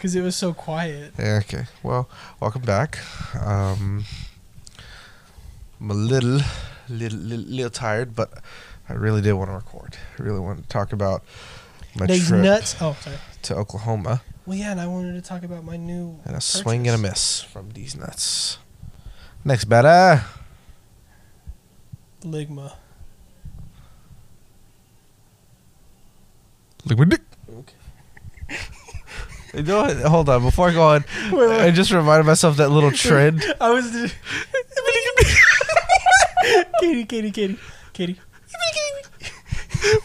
because it was so quiet. Yeah, okay. Well, welcome back. Um, I'm a little, little, little, little tired, but I really did want to record. I really want to talk about my These trip nuts. Oh, sorry. to Oklahoma Well, yeah, and I wanted to talk about my new. and a swing and a miss from these nuts. Next, better. Ligma. My dick. You know what? Hold on. Before I go on, Wait, wait. I just reminded myself that little trend. I was. Katie, Katie, Katie, Katie.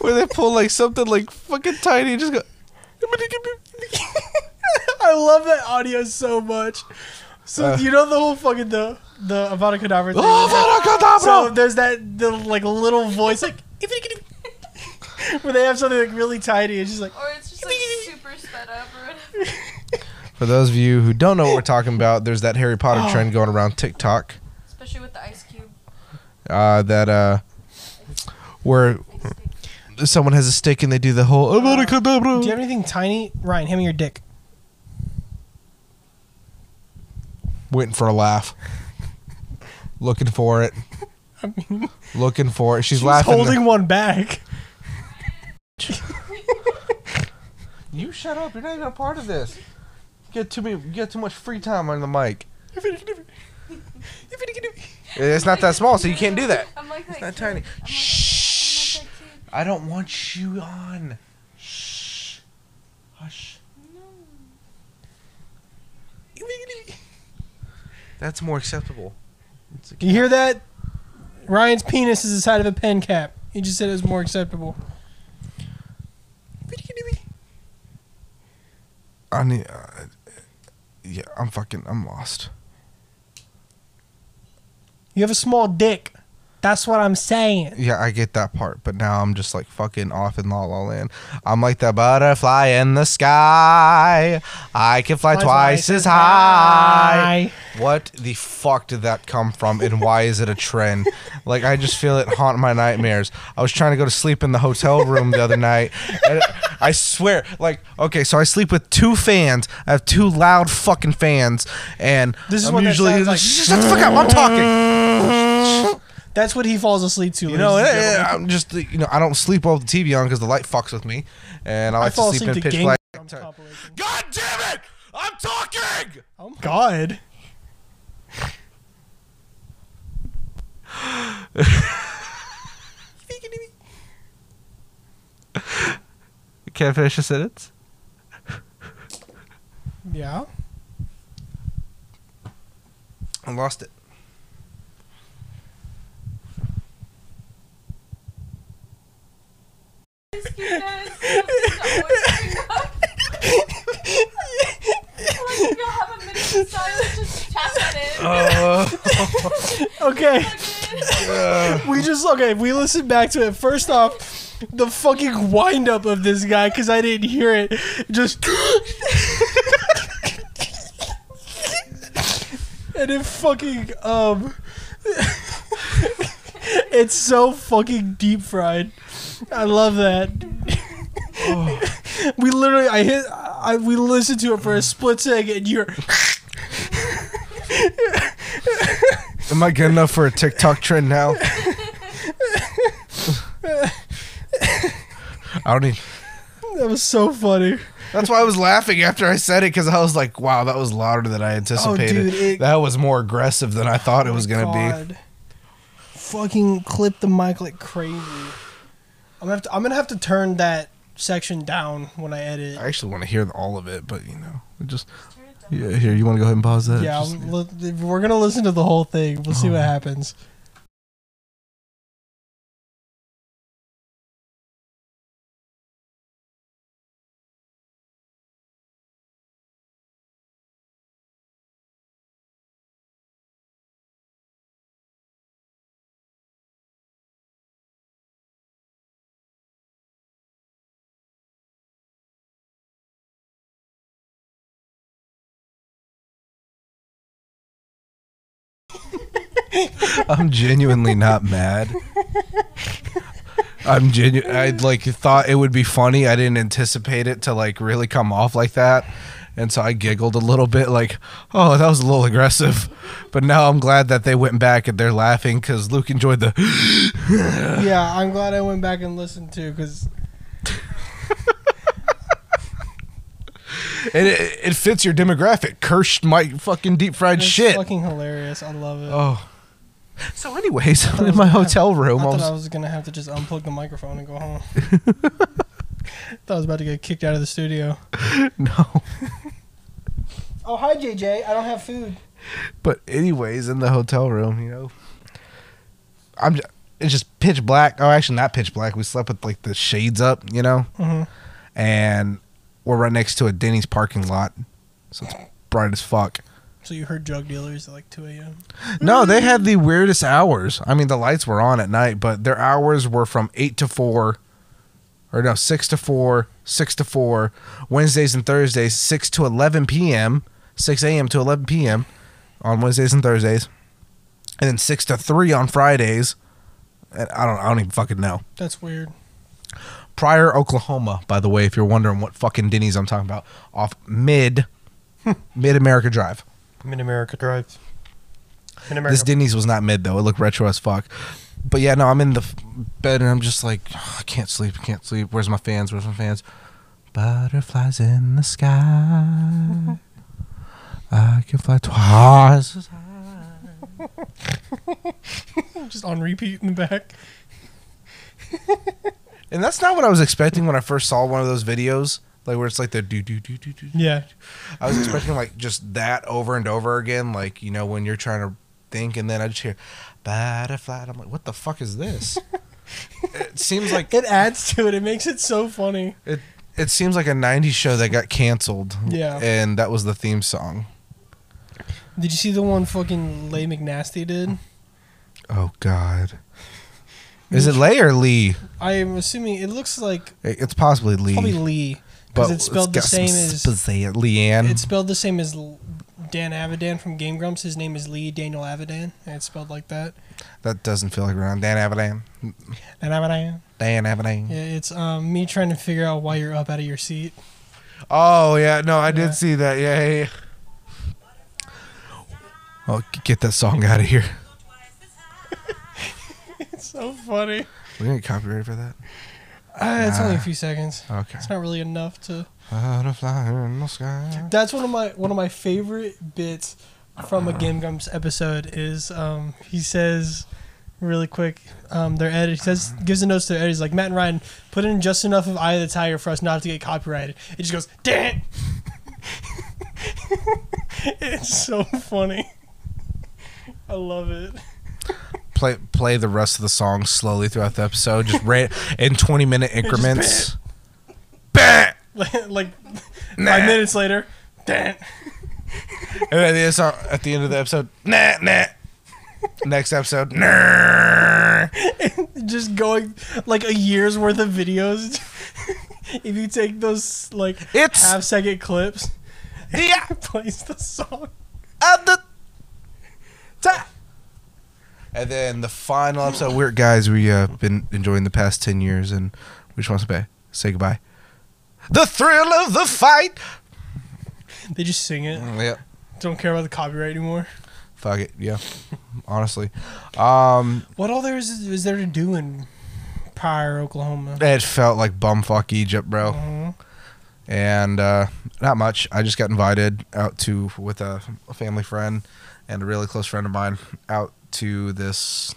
where they pull like something like fucking tiny and just go. I love that audio so much. So Uh. you know the whole fucking the the Avada Kedavra thing. Oh, Avada So there's that the like little voice like where they have something like really tiny. It's just like Or it's just like super sped up or whatever. For those of you who don't know what we're talking about, there's that Harry Potter Oh. trend going around TikTok. Especially with the ice cube. Uh, that uh, where Ice someone has a stick and they do the whole Avada Do you have anything tiny, Ryan? Hand me your dick. Waiting for a laugh. Looking for it. I mean, Looking for it. She's, she's laughing. holding one back. You shut up. You're not even a part of this. You get too many. You get too much free time on the mic. It's not that small, so you can't do that. I'm like that It's not kid. tiny. I'm like, Shh. I'm like that kid. I don't want you on. Shh. Hush. That's more acceptable. It's You hear that? Ryan's penis is the side of a pen cap. He just said it was more acceptable. I need. Uh, yeah, I'm fucking. I'm lost. You have a small dick. That's what I'm saying. Yeah, I get that part, but now I'm just like fucking off in La La Land. I'm like the butterfly in the sky. I can fly twice as high. What the fuck did that come from, and why is it a trend? Like I just feel it haunt my nightmares. I was trying to go to sleep in the hotel room the other night. And I swear, like, okay, so I sleep with two fans. I have two loud fucking fans, and This is I'm what usually like. shut the fuck up. I'm talking. That's what he falls asleep to. You know, eh, gentlemen. I'm just you know I don't sleep with the TV on because the light fucks with me, and I I like fall to sleep asleep in to pitch black. God damn it! I'm talking. Oh my god. Can't finish a sentence. Yeah. I lost it. Ice cube guys. Something to always bring up. Like if you'll have a minute of silence, just tap that in. Uh, Okay. We just okay. We listened back to it. First off, the fucking wind up of this guy because I didn't hear it. Just and it fucking um, it's so fucking deep fried. I love that. we literally, I hit, I we listened to it for a split second. And you're am I good enough for a TikTok trend now? I don't need. that was so funny. That's why I was laughing after I said it because I was like, "Wow, that was louder than I anticipated. Oh, dude, it- that was more aggressive than I thought it was gonna be." Oh be. Fucking clip the mic like crazy. I'm gonna have to, I'm gonna have to turn that section down when I edit. I actually want to hear all of it, but you know, just Turn it down. Yeah. Here, you want to go ahead and pause that? yeah, Just- I'm li- we're gonna listen to the whole thing. We'll see Oh. what happens. I'm genuinely not mad. I'm genuine. I like thought it would be funny. I didn't anticipate it to like really come off like that, and so I giggled a little bit, like, "Oh, that was a little aggressive." But now I'm glad that they went back and they're laughing because Luke enjoyed the. yeah, I'm glad I went back and listened to because And it, it fits your demographic. Cursed my fucking deep fried it's shit. fucking hilarious. I love it. Oh. So, anyways, I'm in my hotel room. I I was- I was gonna have to just unplug the microphone and go home. thought I was about to get kicked out of the studio. no. Oh hi JJ, I don't have food. But anyways, in the hotel room, you know, I'm. Just, it's just pitch black. Oh, actually, not pitch black. We slept with like the shades up, you know, hmm and we're right next to a Denny's parking lot, so it's bright as fuck. So you heard drug dealers at like 2 a.m. No, they had the weirdest hours. I mean, the lights were on at night, but their hours were from eight to four, or no, six to four, six to four. Wednesdays and Thursdays, six to eleven p.m., six a.m. to eleven p.m. on Wednesdays and Thursdays, and then six to three on Fridays. And I don't, I don't even fucking know. That's weird. Pryor, Oklahoma, by the way, if you're wondering what fucking Denny's I'm talking about, off mid, hmm. mid America Drive. Mid America Drive. Mid This Denny's was not mid though. It looked retro as fuck. But yeah, no, I'm in the f- bed and I'm just like, I can't sleep. I can't sleep. Where's my fans? Where's my fans? Butterflies in the sky. I can fly twice. as high. just on repeat in the back. And that's not what I was expecting when I first saw one of those videos, like where it's like the do do do do do. Yeah. I was expecting like just that over and over again, like you know when you're trying to think, and then I just hear butterfly. and I'm like, what the fuck is this? it seems like It adds to it. It makes it so funny. It it seems like a '90s show that got canceled. Yeah. and that was the theme song. Did you see the one fucking Lay McNasty did? Oh God, is it Lay or Lee? I am assuming it looks like It's possibly Lee, probably Lee because it's spelled the same as Leanne. it's spelled the same as L- Dan Avidan from Game Grumps. His name is Lee Daniel Avidan, and it's spelled like that. that doesn't feel like around Dan Avidan. Dan Avidan. Dan Avidan. Yeah, it's um, me trying to figure out why you're up out of your seat. Oh yeah, no, I did Yeah. see that. Yeah, yeah. yeah. Oh, g- get that song out of here. So funny. We gonna get copyrighted for that. Uh, it's only a few seconds. Okay. It's not really enough to. Butterfly in the sky. That's one of my one of my favorite bits from a Game Grumps episode is um, he says really quick um, their edit he says gives the notes to their edit. He's like Matt and Ryan put in just enough of Eye of the Tiger for us not to get copyrighted. It just goes damn. it's so funny. I love it. Play play the rest of the song slowly throughout the episode, just ra- in twenty minute increments. Bam! like Nah. five minutes later. And then the song at the end of the episode, nah, nah. Next episode, nah. just going like a year's worth of videos. if you take those like It's half second clips, yeah, plays the song. at the time. And then the final episode, we're guys. We uh, been enjoying the past ten years, and we just want to say, say goodbye. The thrill of the fight. They just sing it. Yeah, Don't care about the copyright anymore. fuck it. Yeah, honestly, um, What all there is is there to do in Pryor, Oklahoma? it felt like bumfuck Egypt, bro. Mhm. and uh, not much. I just got invited out to with a, a family friend and a really close friend of mine out to this.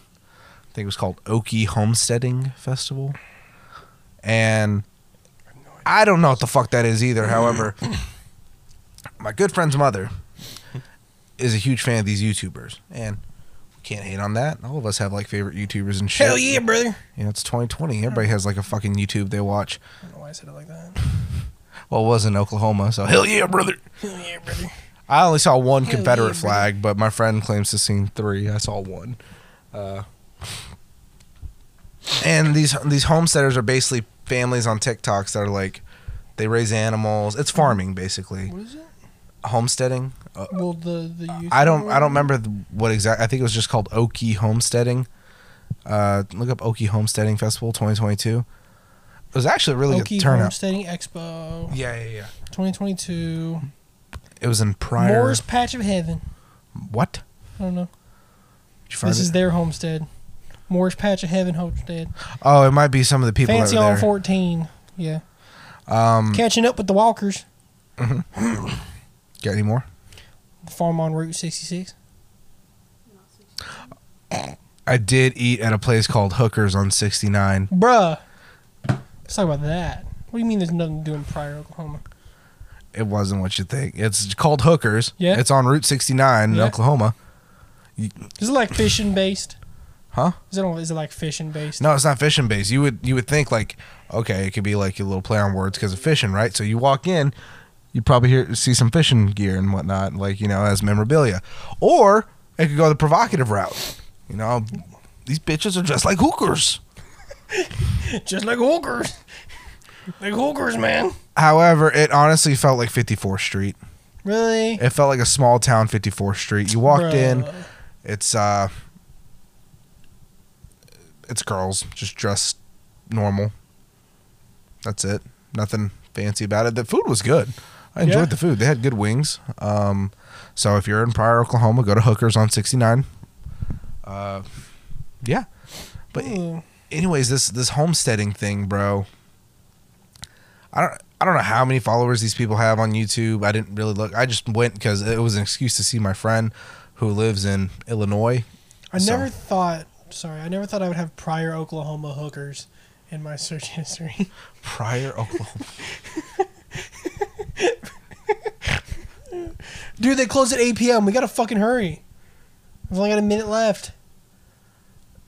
I think it was called Okie Homesteading Festival, and I don't know what the fuck that is either. However, my good friend's mother is a huge fan of these YouTubers, and we can't hate on that. All of us have like favorite YouTubers and shit. Hell yeah, brother! You know, it's 2020. Everybody has like a fucking YouTube they watch. I don't know why I said it like that. Well, it was in Oklahoma, so hell yeah, brother. Hell yeah, brother! I only saw one Hell Confederate yeah, flag, but my friend claims to have seen three. I saw one. Uh, and these these homesteaders are basically families on TikToks that are like they raise animals. It's farming basically. What is it? Homesteading, well, the the I don't. I don't remember what exact. I think it was just called Okie Homesteading. Uh, look up Okie Homesteading Festival 2022. It was actually a really Okie good turnout. Homesteading Expo Yeah, yeah, yeah. 2022. It was in Pryor. Moore's Patch of Heaven. What? I don't know. Did you find This it? is their homestead. Moore's Patch of Heaven homestead. oh, it might be some of the people Fancy on there. 14. Yeah. Um, Catching up with the Walkers. Mm-hmm. got any more? Farm on Route 66. I did eat at a place called Hookers on 69. Bruh. Let's talk about that. What do you mean there's nothing to do in Pryor, Oklahoma? It wasn't what you think. It's called Hookers. Yeah. It's on Route 69 in Yeah. Oklahoma. Is it like fishing based? Huh? Is it, is it like fishing based? No, it's not fishing based. You would you would think like, okay, it could be like a little play on words because of fishing, right? So you walk in, you probably hear see some fishing gear and whatnot, like you know, as memorabilia, or it could go the provocative route. You know, these bitches are just like hookers. Just like hookers. like hookers, man. However, it honestly felt like 54th Street. Really? It felt like a small town 54th Street. You walked in, it's uh, it's girls just dressed normal. That's it. Nothing fancy about it. The food was good. I enjoyed Yeah. the food. They had good wings. Um, so if you're in Pryor, Oklahoma, go to Hookers on 69. Uh, yeah. But Ooh. anyways, this this homesteading thing, bro. I don't I don't know how many followers these people have on YouTube. I didn't really look. I just went because it was an excuse to see my friend who lives in Illinois. I So- never thought. Sorry, I never thought I would have Pryor Oklahoma hookers in my search history. Pryor Oklahoma. Dude, they close at 8 p.m. We gotta fucking hurry. I've only got a minute left.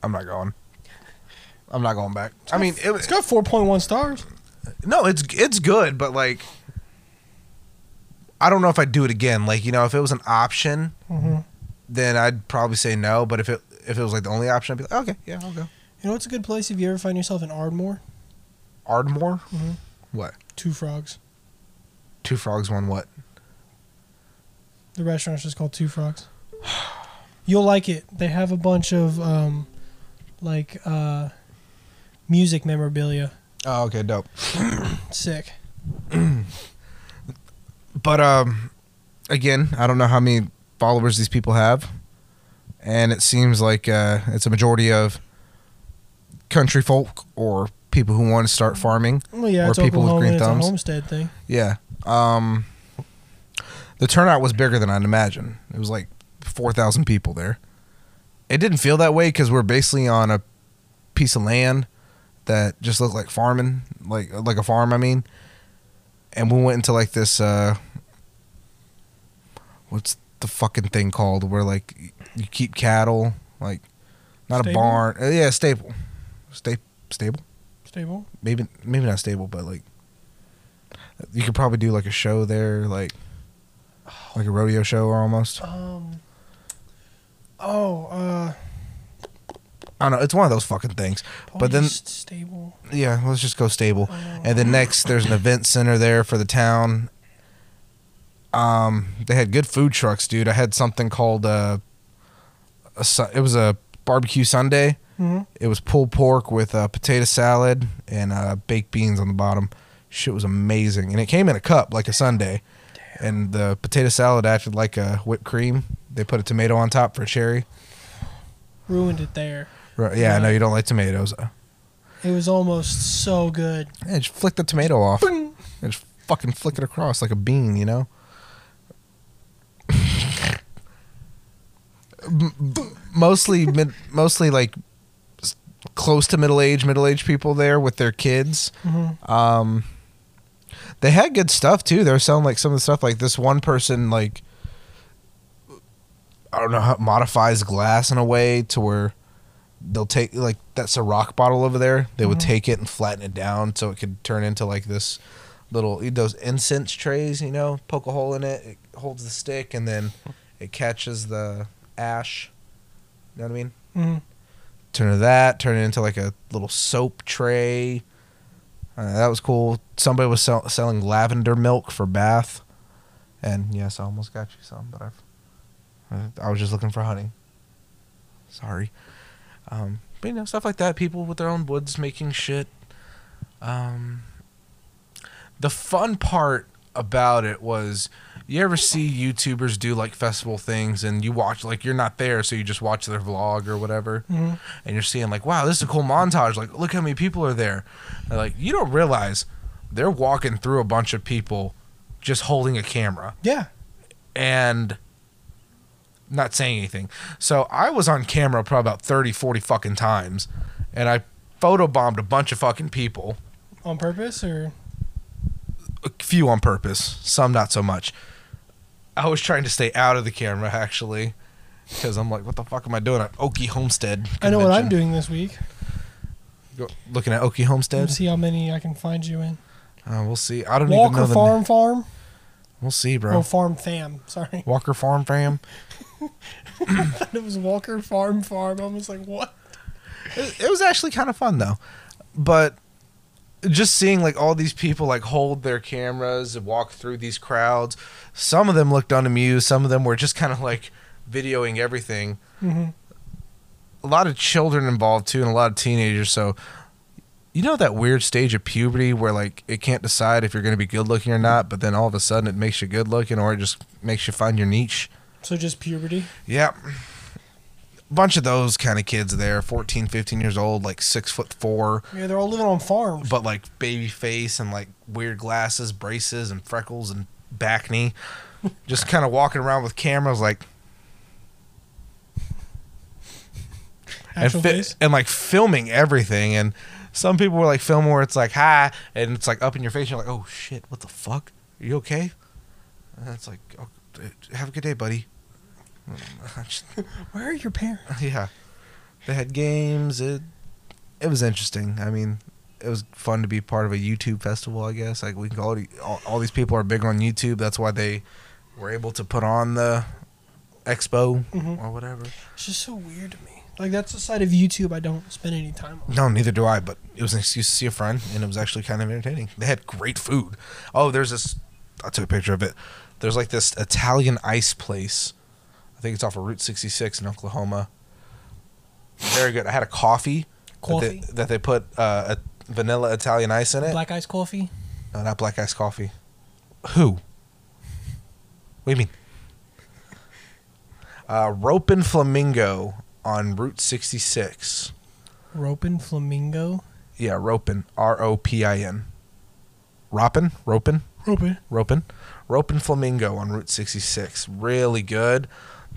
I'm not going. I'm not going back. I mean, it, It's got 4.1 stars. No, it's it's good, but like, I don't know if I'd do it again. Like, you know, if it was an option, Mm-hmm. then I'd probably say no. But if it if it was like the only option, I'd be like, okay, yeah, I'll go. You know it's a good place if you ever find yourself in Ardmore? Ardmore. Mhm. What? Two Frogs. Two frogs, one what? The restaurant's just called Two Frogs. You'll like it. They have a bunch of um, like uh, music memorabilia. Oh, okay, dope. Sick. But um, again, I don't know how many followers these people have, and it seems like uh, it's a majority of country folk or people who want to start farming. Well, yeah, Or people with green thumbs. homestead thing. Yeah. Um, the turnout was bigger than I'd imagine. It was like four thousand people there. It didn't feel that way because we're basically on a piece of land that just looked like farming, like like a farm. I mean, and we went into like this. Uh, what's the fucking thing called? Where like you keep cattle, like not a barn. Uh, yeah, stable, sta- stable Stable. maybe maybe not stable, but like you could probably do like a show there, like like a rodeo show or almost. Um. Oh, uh. I don't know. It's one of those fucking things. But then- stable. Yeah, let's just go stable. Oh. And then next, there's an event center there for the town. Um, they had good food trucks, dude. I had something called uh, a it was a barbecue Sunday. Mhm. It was pulled pork with uh, potato salad and uh, baked beans on the bottom. Shit was amazing, and it came in a cup like a Sunday. And the potato salad acted like a whipped cream. They put a tomato on top for cherry. Ruined it there. Right, yeah, I know you don't like tomatoes. It was almost so good. Yeah, just flick the tomato off. And just fucking flick it across like a bean, you know? Mostly mid, mostly like close to middle age, middle aged people there with their kids. Mhm. Um, they had good stuff too. They were selling like some of the stuff. Like this one person, like I don't know how modifies glass in a way to where they'll take like that's a rock bottle over there. They would Mhm. take it and flatten it down so it could turn into like this little those incense trays. You know, poke a hole in it, it holds the stick, and then it catches the ash. You know what I mean? Mhm. turn to that, turn it into like a little soap tray. Uh, that was cool. Somebody was sell- selling lavender milk for bath, And yes, I almost got you some, but I've. I was just looking for honey. Sorry. Um, but you know, stuff like that. People with their own woods making shit. Um, the fun part about it was you ever see YouTubers do like festival things and you watch like you're not there so you just watch their vlog or whatever Mhm. and you're seeing like wow this is a cool montage like look how many people are there and, like you don't realize they're walking through a bunch of people just holding a camera Yeah. and not saying anything. So I was on camera probably about 30, 40 fucking times, and I photobombed a bunch of fucking people. On purpose or A few on purpose, some not so much. I was trying to stay out of the camera actually, because I'm like, what the fuck am I doing at Okie Homestead? I know what I'm doing this week. Go- Looking at Okie Homestead. Let's see how many I can find you in. Uh, we'll see. I don't even know Walker the. Farm Farm. We'll see, bro. Oh, Farm Fam. Sorry. Walker Farm fam. it was Walker Farm Farm. I was like, what? It, it was actually kind of fun though, but just seeing like all these people like hold their cameras and walk through these crowds. Some of them looked unamused. Some of them were just kind of like videoing everything. hmm A lot of children involved too, and a lot of teenagers. So. You know that weird stage of puberty where like it can't decide if you're going to be good looking or mm-hmm. not, but then all of a sudden it makes you good looking or it just makes you find your niche. So just puberty. Yeah. A Bunch of those kind of kids there, 14, 15 years old, like six foot four, Yeah, they're all living on farms. but like baby face and like weird glasses, braces, and freckles and back knee. Just kind of walking around with cameras, like and, fi- and like filming everything. And some people were like filming where it's like hi, and it's like up in your face. You're like, oh shit, what the fuck? Are you okay? And it's like, oh, have a good day, buddy. Where are your parents? yeah, they had games. It it was interesting. I mean, it was fun to be part of a YouTube festival. I guess like we can call it. All, all these people are big on YouTube. That's why they were able to put on the expo Mhm. or whatever. It's just so weird to me. Like that's the side of YouTube I don't spend any time on. No, neither do I. But it was an excuse to see a friend, and it was actually kind of entertaining. They had great food. Oh, there's this. I took a picture of it. There's like this Italian ice place. I think it's off of Route 66 in Oklahoma. Very good. I had a coffee. Coffee. That they, that they put uh, a vanilla Italian ice in it. Black ice coffee. No, not black ice coffee. Who? What do you mean? Uh, Ropin Flamingo on Route 66. Ropin flamingo. Yeah, Ropin. R O P I N. Ropin? Ropin? Ropin. Ropin? Ropin Flamingo on Route 66. Really good.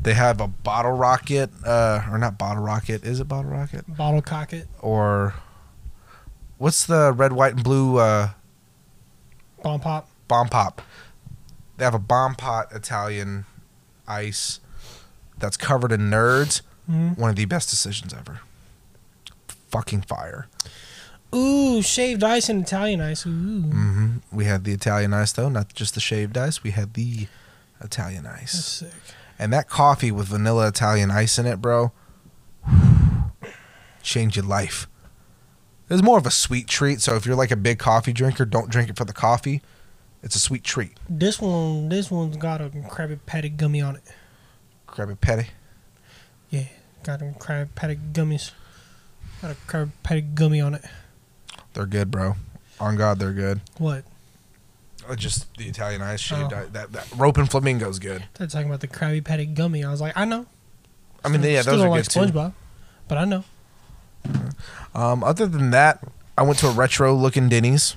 They have a bottle rocket, uh, or not bottle rocket. Is it bottle rocket? Bottle cocket. Or what's the red, white, and blue uh, Bomb pop. bomb pop? They have a bomb pot Italian ice that's covered in nerds. Mhm. One of the best decisions ever. Fucking fire. Ooh, shaved ice and Italian ice. Ooh. hmm We had the Italian ice though, not just the shaved ice. We had the Italian That's ice, sick. and that coffee with vanilla Italian ice in it, bro, change your life. It's more of a sweet treat. So if you're like a big coffee drinker, don't drink it for the coffee. It's a sweet treat. This one, this one's got a Krabby Patty gummy on it. Krabby Patty. Yeah, got a Krabby Patty gummies. Got a Krabby Patty gummy on it. They're good, bro. On God, they're good. What? Uh, Just the Italian ice shaved Oh. That that Ropin Flamingo's good. They're talking about the Krabby Patty gummy. I was like, I know. I mean, Still- yeah, still those are don't good like too. SpongeBob, but I know. Um, other than that, I went to a retro looking Denny's.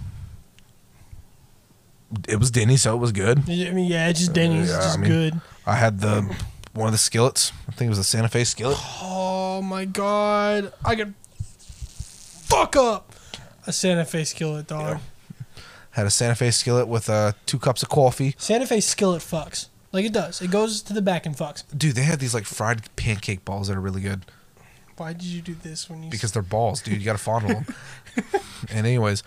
It was Denny's, so it was good. I mean, yeah, it's just Denny's. yeah, it's just I mean- good. I had the one of the skillets. I think it was the Santa Fe skillet. Oh my god, I could fuck up a Santa Fe skillet, dog. Had a Santa Fe skillet with uh, two cups of coffee. Santa Fe skillet fucks like it does. It goes to the back and fucks. Dude, they had these like fried pancake balls that are really good Why did you do this when you? because they're balls, dude. You got to fondle them. and anyways,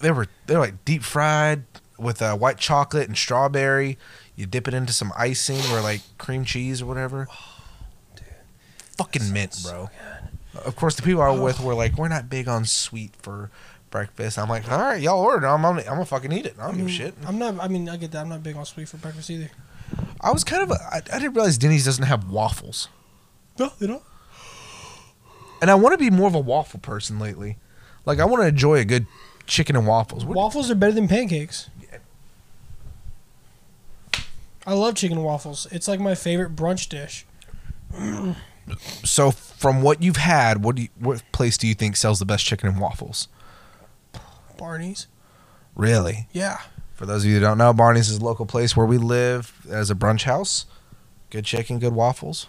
they were they're like deep fried with uh, white chocolate and strawberry. You dip it into some icing or like cream cheese or whatever. Oh, fucking mint, bro. Of course, the people I was with were like, "We're not big on sweet for breakfast." I'm like, "All right, y'all order. I'm, I'm, I'm gonna fucking eat it. I don't I give a mean, shit." I'm not. I mean, I get that. I'm not big on sweet for breakfast either. I was kind of. A, I, I didn't realize Denny's doesn't have waffles, No, you know. and I want to be more of a waffle person lately. Like, I want to enjoy a good chicken and waffles. What- Waffles are better than pancakes. I love chicken and waffles. It's like my favorite brunch dish. So, from what you've had, what do you, what place do you think sells the best chicken and waffles? Barney's. Really? Yeah. For those of you who don't know, Barney's is a local place where we live as a brunch house. Good chicken, good waffles.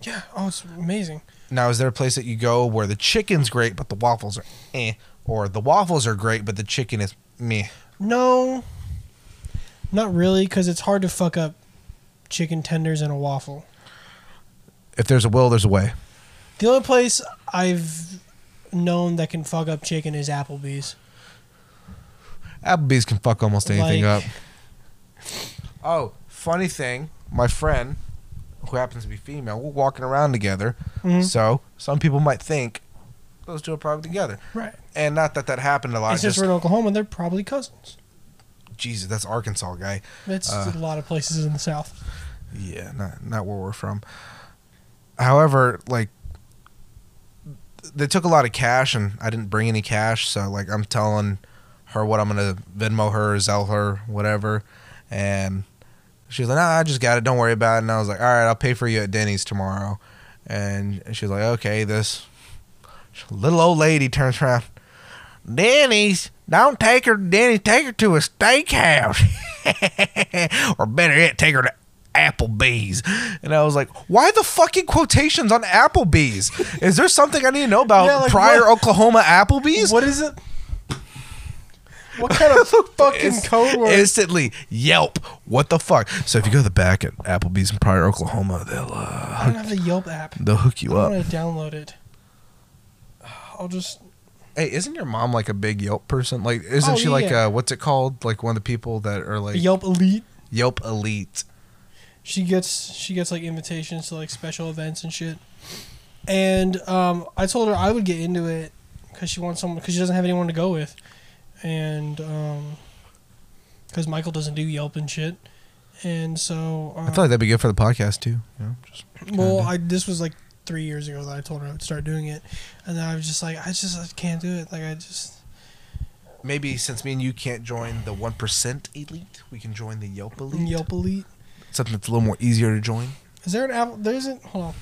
Yeah. Oh, it's amazing. Now, is there a place that you go where the chicken's great but the waffles are eh, or the waffles are great but the chicken is meh? No. Not really, because it's hard to fuck up chicken tenders and a waffle. If there's a will, there's a way. The only place I've known that can fuck up chicken is Applebee's. Applebee's can fuck almost anything Like- up. Oh, funny thing, my friend, who happens to be female, we're walking around together. Mhm. So some people might think those two are probably together, Right. and not that that happened a lot. It's Just, just we're in Oklahoma. They're probably cousins. Jesus, that's Arkansas guy. It's Uh, a lot of places in the South. Yeah, not not where we're from. However, like they took a lot of cash and I didn't bring any cash, so like I'm telling her what I'm gonna Venmo her, Zelle her, whatever, and she's like, "Nah, I just got it. Don't worry about it." And I was like, "All right, I'll pay for you at Denny's tomorrow." And she was like, "Okay." This little old lady turns around. Denny's, don't take her to Denny's. Take her to a steakhouse, or better yet, take her to Applebee's. And I was like, why the fucking quotations on Applebee's? Is there something I need to know about Yeah, like Pryor what- Oklahoma Applebee's? What is it? What kind of fucking code word? Instantly, Yelp. What the fuck? So if you go to the back at Applebee's in Pryor, Oklahoma, they'll uh, I don't have the Yelp app. they'll hook you up. I'm gonna download it. I'll just. Hey, isn't your mom like a big Yelp person? Like, isn't Oh, she like yeah. uh, what's it called? Like one of the people that are like Yelp Elite. Yelp elite. She gets she gets like invitations to like special events and shit. And um, I told her I would get into it because she wants someone because she doesn't have anyone to go with, and because Michael doesn't do Yelp and shit. And so, I um, feel like that'd be good for the podcast too. You know, just well, I this was like three years ago that I told her I would start doing it, and then I was just like, I just I can't do it. Like I just maybe since me and you can't join the one percent elite, we can join the Yelp elite. Yelp Elite. Something that's a little more easier to join. Is there an Apple? There isn't. Hold on.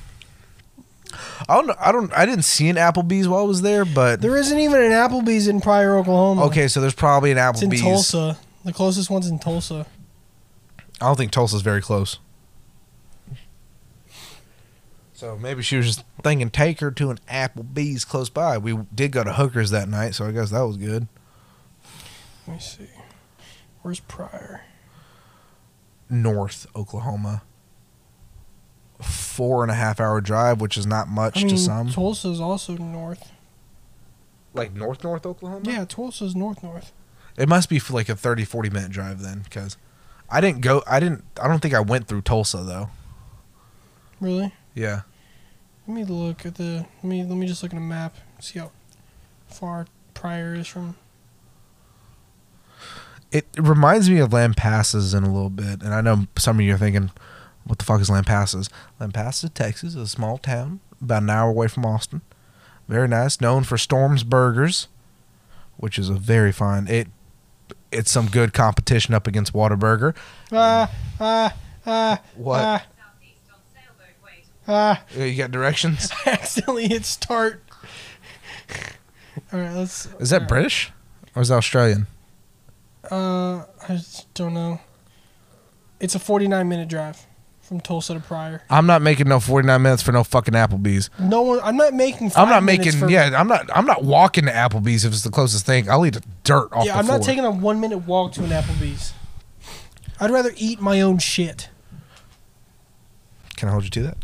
I don't. I don't. I didn't see an Applebee's while I was there, but There isn't even an Applebee's in Pryor, Oklahoma. okay. So there's probably an It's in Tulsa. The closest one's in Tulsa. I don't think Tulsa's very close. So maybe she was just thinking take her to an Applebee's close by. We did go to Hookers that night, so I guess that was good. Let me see. Where's Pryor? North Oklahoma. Four and a half hour drive, which is not much I mean, to some. Tulsa's also north. like North North Oklahoma? Yeah, Tulsa's north north. It must be for like a 30, 40 minute drive then, because I didn't go. I didn't. I don't think I went through Tulsa though. Really? Yeah. Let me look at the. Let me let me just look at a map. See how far Pryor is from. It, it reminds me of Lampasas in a little bit, and I know some of you are thinking, "What the fuck is Lampasas?" Lampasas, Texas, is a small town about an hour away from Austin. Very nice, known for Storm's Burgers, which is a very fine. It it's some good competition up against Whataburger. Ah ah ah. What? Ah, Southeast on Sailboat Way. Ah. You got directions? I accidentally hit start. All right, let's. Is that. British or is that Australian? Uh, I just don't know. It's a 49 minute drive from Tulsa to Pryor. I'm not making no 49 minutes for no fucking Applebee's. No one. I'm not making. I'm not making. Yeah, I'm not. I'm not walking to Applebee's if it's the closest thing. I'll eat the dirt off Yeah, I'm floor. not taking a one minute walk to an Applebee's. I'd rather eat my own shit. Can I hold you to that?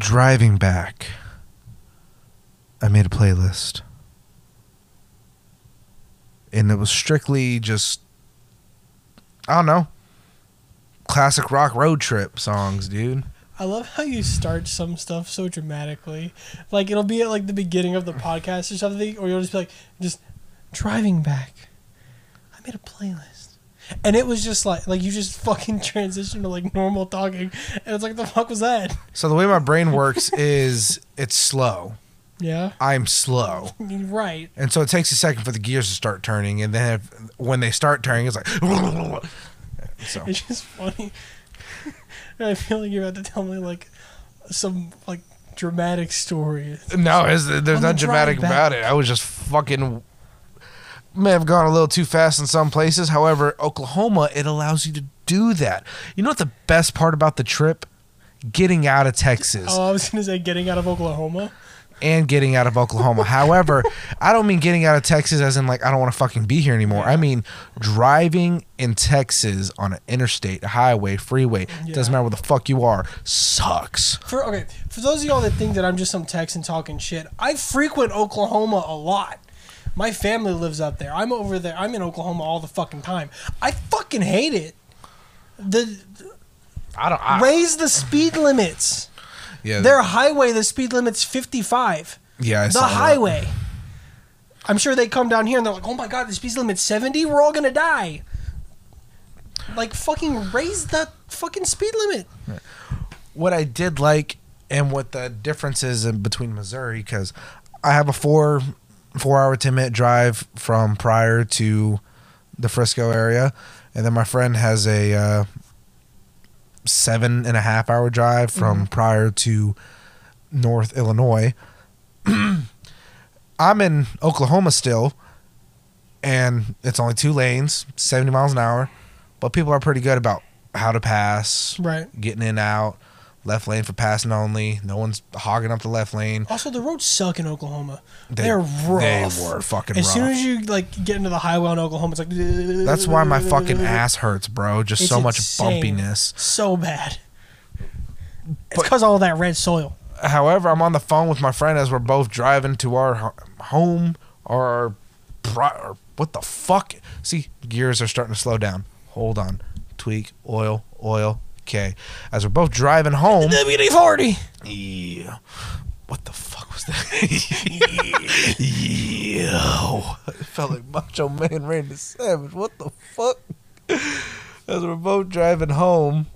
Driving back, I made a playlist. And it was strictly just, I don't know, classic rock road trip songs, dude. I love how you start some stuff so dramatically. Like it'll be at like the beginning of the podcast or something, or you'll just be like, just driving back. I made a playlist, and it was just like like you just fucking transition to like normal talking, and it's like the fuck was that? So the way my brain works is it's slow. Yeah, I'm slow. Right. And so it takes a second for the gears to start turning, and then if, when they start turning, it's like. So It's just funny. I feel like you're about to tell me like some like dramatic story. no, there's On the nothing dramatic back. about it. I was just fucking. May have gone a little too fast in some places. However, Oklahoma it allows you to do that. You know what the best part about the trip? Getting out of Texas. Oh, I was gonna say getting out of Oklahoma. and getting out of Oklahoma. However, I don't mean getting out of Texas as in like I don't want to fucking be here anymore. I mean driving in Texas on an interstate, a highway, freeway, It doesn't matter where the fuck you are, sucks. For okay, for those of y'all that think that I'm just some Texan talking shit, I frequent Oklahoma a lot. My family lives up there. I'm over there. I'm in Oklahoma all the fucking time. I fucking hate it. The I don't. I, raise the speed limits. yeah, Their highway, the speed limit's 55. yeah, I the saw that. highway. I'm sure they come down here and they're like, "Oh my god, the speed limit's 70. We're all gonna die." Like fucking raise the fucking speed limit. What I did like, and what the difference is in between Missouri, because I have a four four hour ten minute drive from Pryor to the Frisco area, and then my friend has a uh, seven and a half hour drive from Pryor to North Illinois. I'm in Oklahoma still, and it's only two lanes, 70 miles an hour, but people are pretty good about how to pass, Right. getting in out, left lane for passing only. No one's hogging up the left lane. Also, the roads suck in Oklahoma. They- They, are rough. They were fucking As rough. soon as you like get into the highway in Oklahoma, it's like That's why my fucking ass hurts, bro. Just It's so much insane. bumpiness. so bad. It's because all that red soil. However, I'm on the phone with my friend as we're both driving to our home or, our what the fuck? See, gears are starting to slow down. Hold on. Tweak, oil, oil. Okay. As we're both driving home. WD forty. Yeah. What the fuck was that? yeah. It felt like Macho Man Randy Savage. What the fuck? As we're both driving home,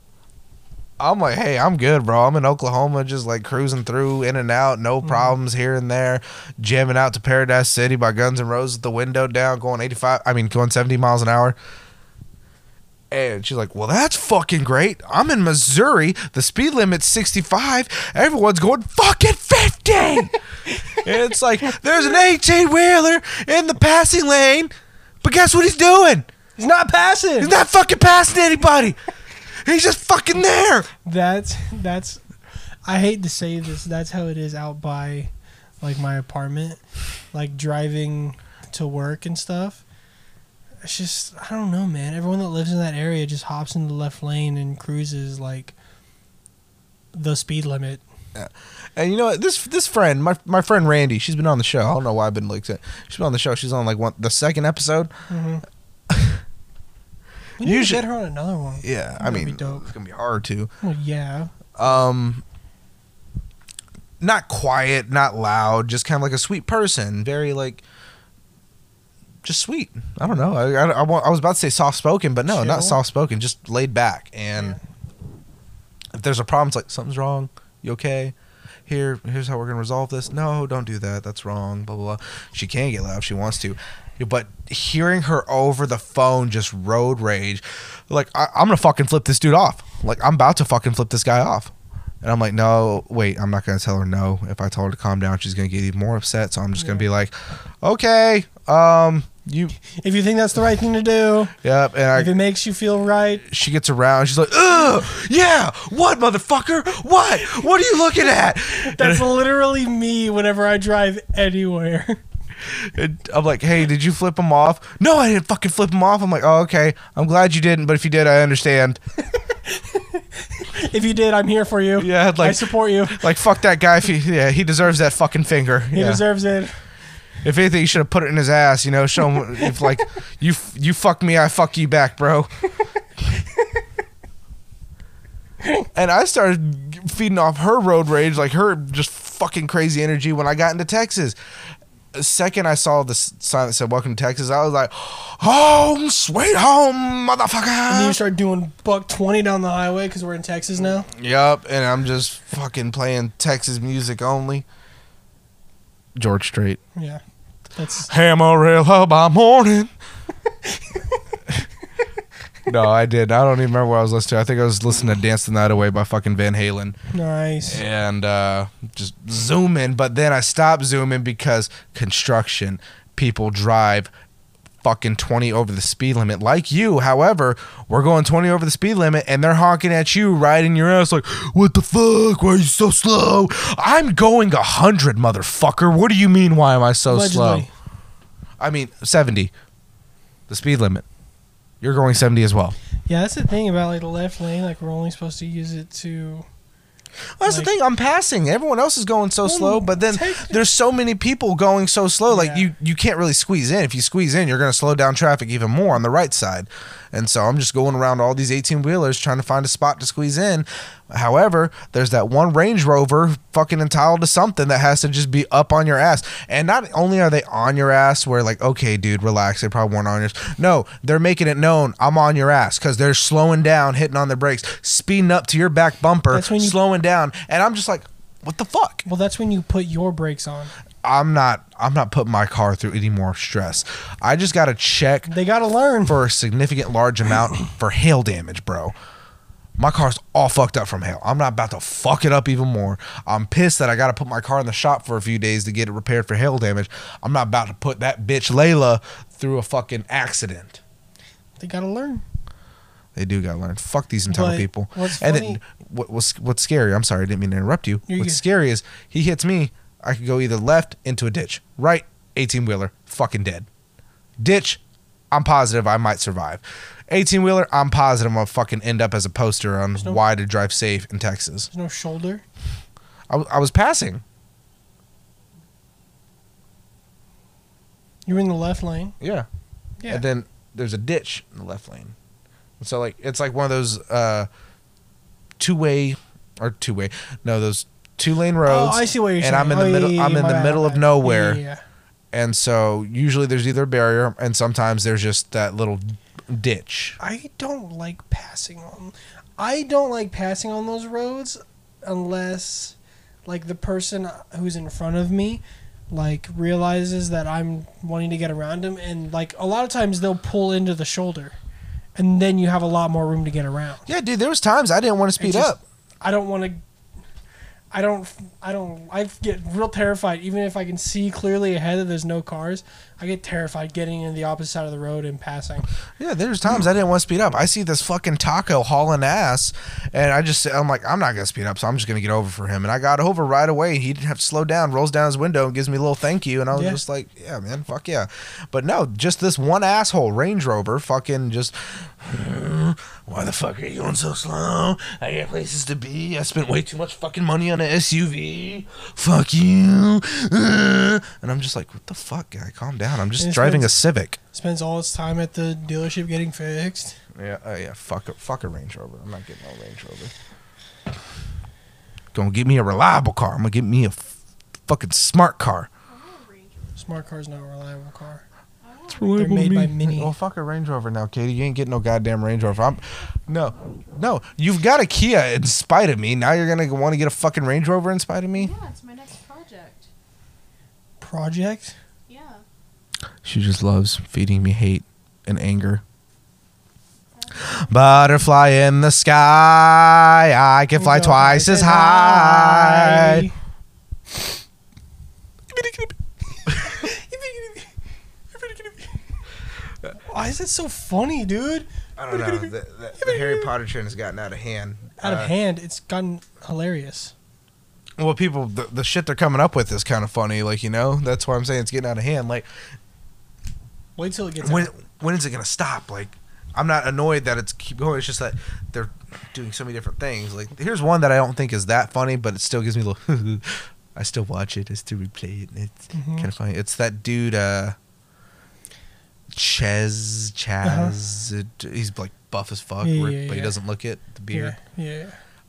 I'm like, hey, I'm good, bro. I'm in Oklahoma, just like cruising through, in and out, no mm-hmm. problems here and there, jamming out to Paradise City by Guns N' Roses with the window down, going 85, I mean, going 70 miles an hour. And she's like, well, that's fucking great. I'm in Missouri. The speed limit's 65. Everyone's going fucking 50. and it's like, there's an 18 wheeler in the passing lane. But guess what he's doing? He's not passing. He's not fucking passing anybody. He's just fucking there. That's that's. I hate to say this. That's how it is out by, like my apartment, like driving to work and stuff. It's just I don't know, man. Everyone that lives in that area just hops into the left lane and cruises like the speed limit. Yeah. And you know what? This this friend, my my friend Randy, she's been on the show. I don't know why I've been like she's been on the show. She's on like one the second episode. We need to Usually- get her on another one. Yeah, I That'd mean be dope. it's gonna be hard to. Well, yeah. Um, not quiet, not loud, just kind of like a sweet person. Very like, just sweet. I don't know. I I, I, I was about to say soft spoken, but no, Chill. not soft spoken. Just laid back. And if there's a problem, it's like something's wrong. You okay? Here, here's how we're gonna resolve this. No, don't do that. That's wrong. Blah blah. blah. She can get loud if she wants to, but hearing her over the phone just road rage, like I, I'm gonna fucking flip this dude off. Like I'm about to fucking flip this guy off. And I'm like, no, wait, I'm not gonna tell her no. If I tell her to calm down, she's gonna get even more upset. So I'm just gonna be like, okay, um, you, If you think that's the right thing to do, yep. And if I, it makes you feel right, she gets around. She's like, ugh, yeah, what, motherfucker? What? What are you looking at? that's literally me whenever I drive anywhere. And I'm like, hey, did you flip him off? No, I didn't fucking flip him off. I'm like, oh, okay. I'm glad you didn't, but if you did, I understand. if you did, I'm here for you. Yeah, I like, support you. like fuck that guy. If he, yeah, he deserves that fucking finger. He yeah. deserves it. If anything, you should have put it in his ass. You know, show him if like you you fuck me, I fuck you back, bro. and I started feeding off her road rage, like her just fucking crazy energy when I got into Texas. The second I saw the sign that said "Welcome to Texas," I was like, "Home, sweet home, motherfucker!" And then you start doing buck twenty down the highway because we're in Texas now. Yep, and I'm just fucking playing Texas music only. George Strait. Yeah, that's Amarillo by morning. no, I did. I don't even remember what I was listening to. I think I was listening to Dance the Night Away by fucking Van Halen. nice. And uh, just zooming. But then I stopped zooming because construction, people drive fucking 20 over the speed limit like you. However, we're going 20 over the speed limit and they're honking at you right in your ass like, what the fuck? Why are you so slow? I'm going 100, motherfucker. What do you mean, why am I so slow? I mean, 70. The speed limit. You're going 70 as well. Yeah, that's the thing about like the left lane. Like we're only supposed to use it to. Well, that's Like- the thing. I'm passing. Everyone else is going so slow, but then there's so many people going so slow. Like Yeah. you, you can't really squeeze in. If you squeeze in, you're going to slow down traffic even more on the right side. And so I'm just going around all these 18 wheelers trying to find a spot to squeeze in. However, there's that one Range Rover fucking entitled to something that has to just be up on your ass. And not only are they on your ass, where like, okay, dude, relax. They probably weren't on yours. No, they're making it known I'm on your ass because they're slowing down, hitting on their brakes, speeding up to your back bumper, That's when you- slowing down. And I'm just like, what the fuck? Well, that's when you put your brakes on. I'm not I'm not putting my car through any more stress. I just got to check They gotta learn. for a significant large amount for hail damage, bro. My car's all fucked up from hail. I'm not about to fuck it up even more. I'm pissed that I got to put my car in the shop for a few days to get it repaired for hail damage. I'm not about to put that bitch Layla through a fucking accident. They gotta learn. They do gotta learn. Fuck these entitled people. what's and funny- then what, what's what's scary? I'm sorry, I didn't mean to interrupt you. What's good. scary is he hits me. I could go either left into a ditch, right, 18 wheeler, fucking dead. Ditch, I'm positive I might survive. 18 wheeler, I'm positive I'm gonna fucking end up as a poster on no- why to drive safe in Texas. There's no shoulder. I, I was passing. You're in the left lane. Yeah. Yeah. And then there's a ditch in the left lane. So like it's like one of those uh two way or two way no those two lane oh, roads. oh, I see what you're and saying. I'm in the Oh, middle- yeah, I'm in the middle of nowhere. Yeah, yeah, And so usually there's either a barrier and sometimes there's just that little ditch. I don't like passing on. I don't like passing on those roads unless, like, the person who's in front of me, like, realizes that I'm wanting to get around him, and like a lot of times they'll pull into the shoulder, and then you have a lot more room to get around. Yeah, dude, there was times I didn't want to speed just- up. I don't want to. I don't. I don't. I get real terrified, even if I can see clearly ahead that there's no cars. I get terrified getting in the opposite side of the road and passing. Yeah, there's times I didn't want to speed up. I see this fucking taco hauling ass, and I just I'm like I'm not gonna speed up, so I'm just gonna get over for him. And I got over right away. He didn't have to slow down. Rolls down his window and gives me a little thank you, and I was Yeah. just like, yeah, man, fuck yeah. But no, just this one asshole Range Rover, fucking just. Why the fuck are you going so slow? I got places to be. I spent way too much fucking money on an SUV. Fuck you. And I'm just like, what the fuck, guy? Calm down. I'm just And it driving a Civic. Spends all his time at the dealership getting fixed. Yeah, uh, yeah. Fuck a fuck a Range Rover. I'm not getting no Range Rover. Gonna get me a reliable car. I'm gonna get me a f- fucking smart car. Smart car's not a reliable car. It's reliable. They're made by Mini. Well, fuck a Range Rover now, Katie. You ain't getting no goddamn Range Rover. I'm, no, no. You've got a Kia in spite of me. Now you're gonna want to get a fucking Range Rover in spite of me. Yeah, it's my next project. Project? Yeah. She just loves feeding me hate and anger. Butterfly in the sky, I can fly Go twice as high. Why is it so funny, dude? I don't know. The, the, the Harry Potter trend has gotten out of hand. Out of Uh, hand, it's gotten hilarious. Well, people, the, the shit they're coming up with is kind of funny. Like you know, that's why I'm saying it's getting out of hand. Like Wait till it gets when out. when is it gonna stop? Like I'm not annoyed that it's keep going. It's just that they're doing so many different things. Like here's one that I don't think is that funny, but it still gives me a little. I still watch it. I still replay it. It's Mhm. kind of funny. It's that dude, uh, Ches Uh-huh. Chaz. it- he's like buff as fuck, Yeah, ripped, yeah, but he yeah. doesn't look it. The beard. Yeah,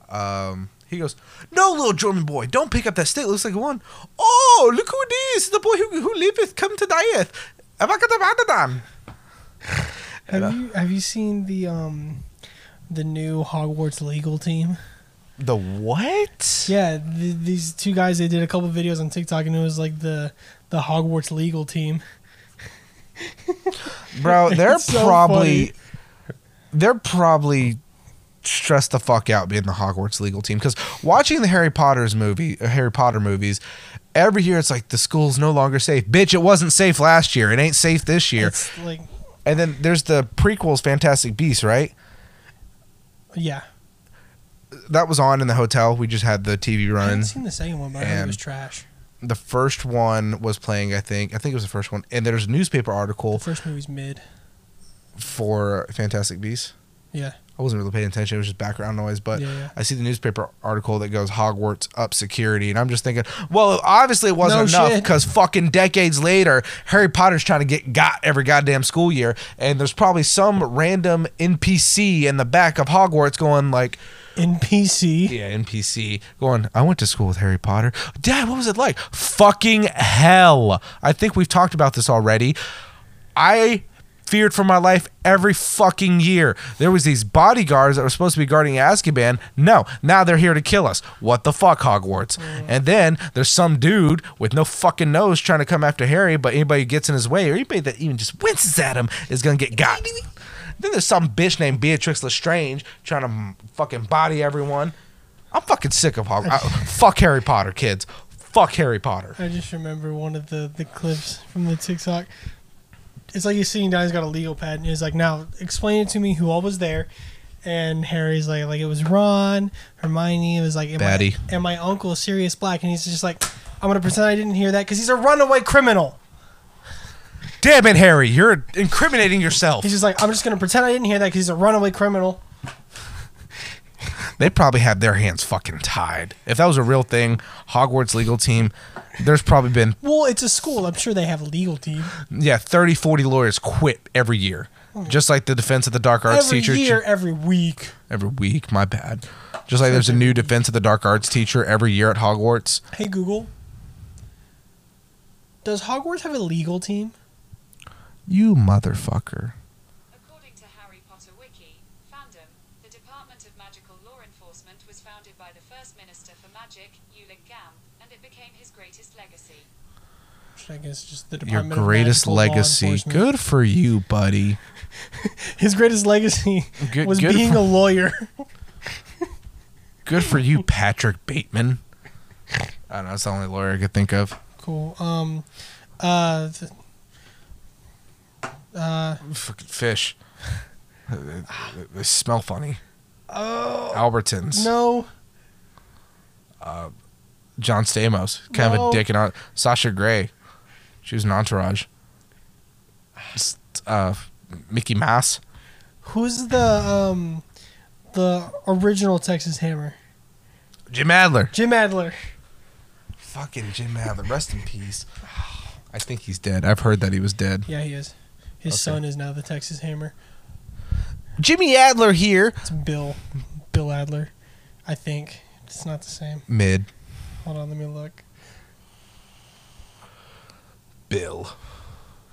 yeah. Um, he goes, "No, little German boy, don't pick up that stick. Looks like one. Oh, look who it is! The boy who who liveth, come to dieth. Avakadabadadan." Have you have you seen the um the new Hogwarts legal team? The what? Yeah, th- these two guys they did a couple videos on TikTok and it was like the the Hogwarts legal team. Bro, they're so probably they're probably stressed the fuck out being the Hogwarts legal team because watching the Harry Potter's movie, uh, Harry Potter movies, every year it's like the school's no longer safe. Bitch, it wasn't safe last year. It ain't safe this year. Like And then there's the prequels, Fantastic Beasts, right? yeah. That was on in the hotel. We just had the TV I running. haven't seen the second one, but I heard it was trash. The first one was playing, I think. I think it was the first one. And there's a newspaper article The first movie's mid. for Fantastic Beasts. Yeah. I wasn't really paying attention. It was just background noise. But yeah, yeah. I see the newspaper article that goes Hogwarts up security, and I'm just thinking, well, obviously it wasn't No enough because fucking decades later, Harry Potter's trying to get got every goddamn school year, and there's probably some random NPC in the back of Hogwarts going like, NPC. Yeah, NPC going, I went to school with Harry Potter. Dad, what was it like? Fucking hell. I think we've talked about this already. I feared for my life every fucking year. There was these bodyguards that were supposed to be guarding Azkaban. No, now they're here to kill us. What the fuck, Hogwarts? And then there's some dude with no fucking nose trying to come after Harry, but anybody who gets in his way or anybody that even just winces at him is gonna get got. Then there's some bitch named Beatrix Lestrange trying to mm, fucking body everyone. I'm fucking sick of Hogwarts. fuck Harry Potter, kids. Fuck Harry Potter. I just remember one of the, the clips from the TikTok. It's like he's sitting down, he's got a legal pad, and he's like, "Now explain it to me who all was there." And Harry's like, "Like it was Ron, Hermione." It was like, and my, Batty. and my uncle Sirius Black, and he's just like, "I'm gonna pretend I didn't hear that because he's a runaway criminal." Damn it, Harry. You're incriminating yourself. He's just like, "I'm just gonna pretend I didn't hear that because he's a runaway criminal." They probably have their hands fucking tied. If that was a real thing, Hogwarts legal team, there's probably been, Well, it's a school. I'm sure they have a legal team. yeah, 30, 40 lawyers quit every year. Oh. Just like the defense of the dark arts every teacher. year, every week. Every week, my bad. Just like there's a new defense of the dark arts teacher every year at Hogwarts. Hey Google, does Hogwarts have a legal team? You motherfucker. According to Harry Potter Wiki, fandom, the Department of Magical Law Enforcement was founded by the first Minister for Magic, Ulick Gamp, and it became his greatest legacy. Which I guess just the Your Department of greatest legacy. Good for you, buddy. His greatest legacy Good- was good being for- a lawyer. Good for you, Patrick Bateman. I don't know. That's the only lawyer I could think of. cool. Um, uh, th- uh, Fucking fish. They- they smell funny. oh Albertons. no, Uh, John Stamos. Kind of a dick and on. Sasha Grey. She was an entourage. Uh, Mickey Mouse. who's the um, the original Texas Hammer? Jim Adler. Jim Adler. Fucking Jim Adler. Rest in peace. I think he's dead. I've heard that he was dead. Yeah, he is. His Okay. son is now the Texas Hammer. Jimmy Adler here. It's Bill, Bill Adler. I think it's not the same. Mid. Hold on, let me look. Bill.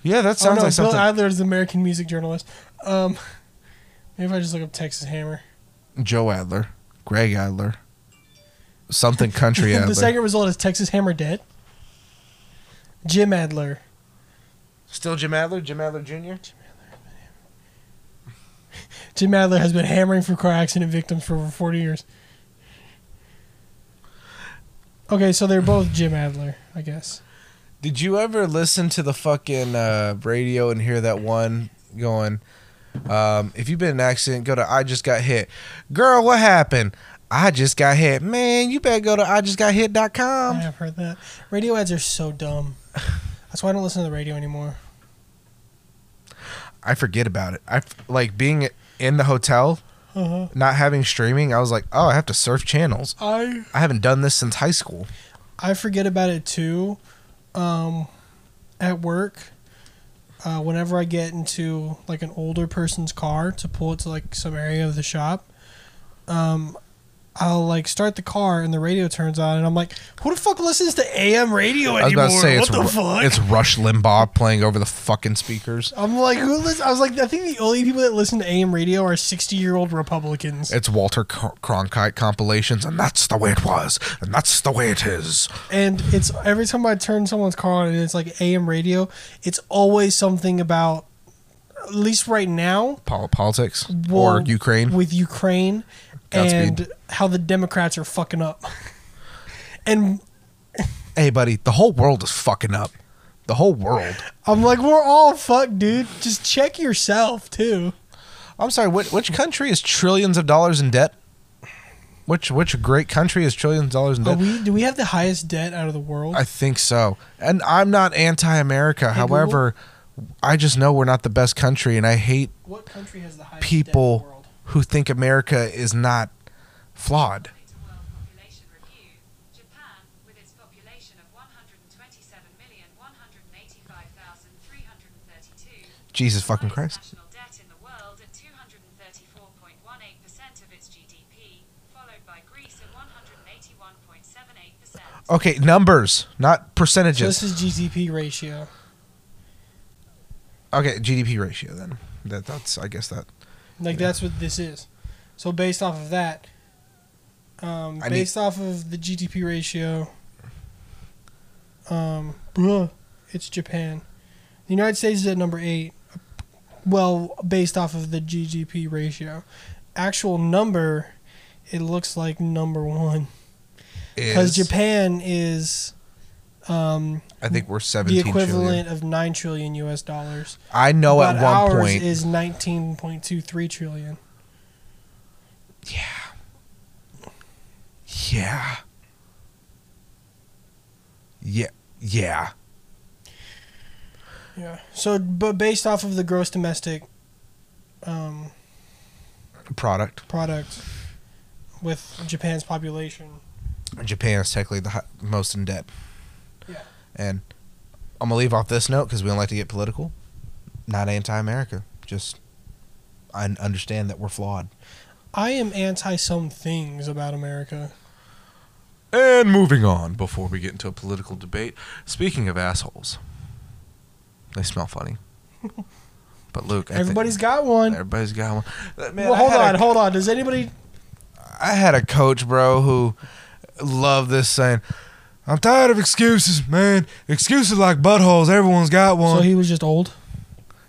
Yeah, that sounds oh, no, like Bill something. Adler is the American music journalist. Um, maybe if I just look up Texas Hammer. Joe Adler. Greg Adler. Something country Adler. the second result is Texas Hammer dead. Jim Adler. Still Jim Adler? Jim Adler Jr.? Jim Adler has been hammering for car accident victims for over 40 years. Okay, so they're both Jim Adler, I guess. Did you ever listen to the fucking uh, radio and hear that one going, um, if you've been in an accident, go to I just got hit. Girl, what happened? I just got hit. Man, you better go to I just got hit.com. I've heard that. Radio ads are so dumb. That's why I don't listen to the radio anymore. I forget about it. I f- like being in the hotel, Uh-huh. not having streaming. I was like, oh, I have to surf channels. I I haven't done this since high school. I forget about it too. Um, at work, uh, whenever I get into like an older person's car to pull it to like some area of the shop, um, I'll like start the car and the radio turns on, and I'm like, who the fuck listens to AM radio I was anymore? about to say what it's the fuck? it's Rush Limbaugh playing over the fucking speakers. I'm like, who listens? I was like, I think the only people that listen to AM radio are 60 year old Republicans. It's Walter Cr- Cronkite compilations, and that's the way it was, and that's the way it is. and it's every time I turn someone's car on and it's like AM radio, it's always something about, at least right now, politics well, or Ukraine. with Ukraine Godspeed. and how the Democrats are fucking up. and hey, buddy, the whole world is fucking up. The whole world. I'm like, we're all fucked, dude. Just check yourself too. I'm sorry. Which, which country is trillions of dollars in debt? Which which great country is trillions of dollars in Are debt? we? Do we have the highest debt out of the world? I think so. And I'm not anti-America. However, I just know we're not the best country, and I hate what country has the highest People- debt in the world? Who think America is not flawed. According to World Population Review, Japan, with its population of 127,185,332, Jesus fucking Christ. National debt in the world at 234.18% of its GDP, followed by Greece at 181.78%. Okay, numbers, not So percentages. this is GDP ratio. okay, GDP ratio then. That that's I guess that. Like that's what this is. So based off of that, um, I need- based off of the GDP ratio, um, bruh, it's Japan. The United States is at number eight. Well, based off of the GDP ratio, actual number, it looks like number one because Japan is um, I think we're seventeen. the equivalent trillion. of nine trillion U.S. dollars. I know but at one ours point. is nineteen point two three trillion. yeah. Yeah. Yeah. Yeah. Yeah. So, but based off of the gross domestic um, Product. product with Japan's population, Japan is technically the most in debt. Yeah. And I'm gonna leave off this note because we don't like to get political. Not anti-America. Just I understand that we're flawed. I am anti some things about America. And moving on before we get into a political debate. Speaking of assholes, they smell funny. but Luke, I think Everybody's got one. everybody's got one. Uh, Man, well, hold on, a- hold on. Does anybody? I had a coach, bro, who loved this saying. I'm tired of excuses, man. Excuses like buttholes. Everyone's got one. So he was just old.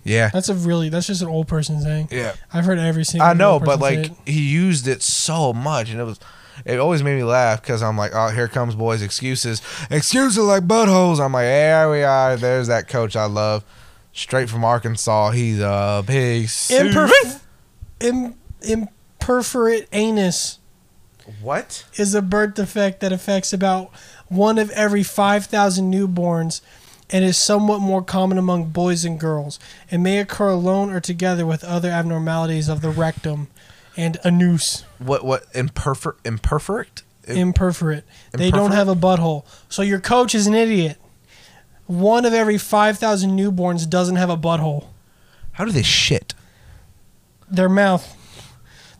yeah. That's a really. That's just an old person saying. Yeah. I've heard every single. I know, but like he used it so much, and it was, it always made me laugh because I'm like, oh, here comes boys' excuses. Excuses like buttholes. I'm like, there we are. There's that coach I love, straight from Arkansas. He's a big. Imperf- Im- imperforate anus what? is a birth defect that affects about one of every 5,000 newborns and is somewhat more common among boys and girls. It may occur alone or together with other abnormalities of the rectum and anus. What? What? Imperfect? Imperfect? Imperforate. They don't have a butthole. So your coach is an idiot. One of every 5,000 newborns doesn't have a butthole. How do they shit? Their mouth.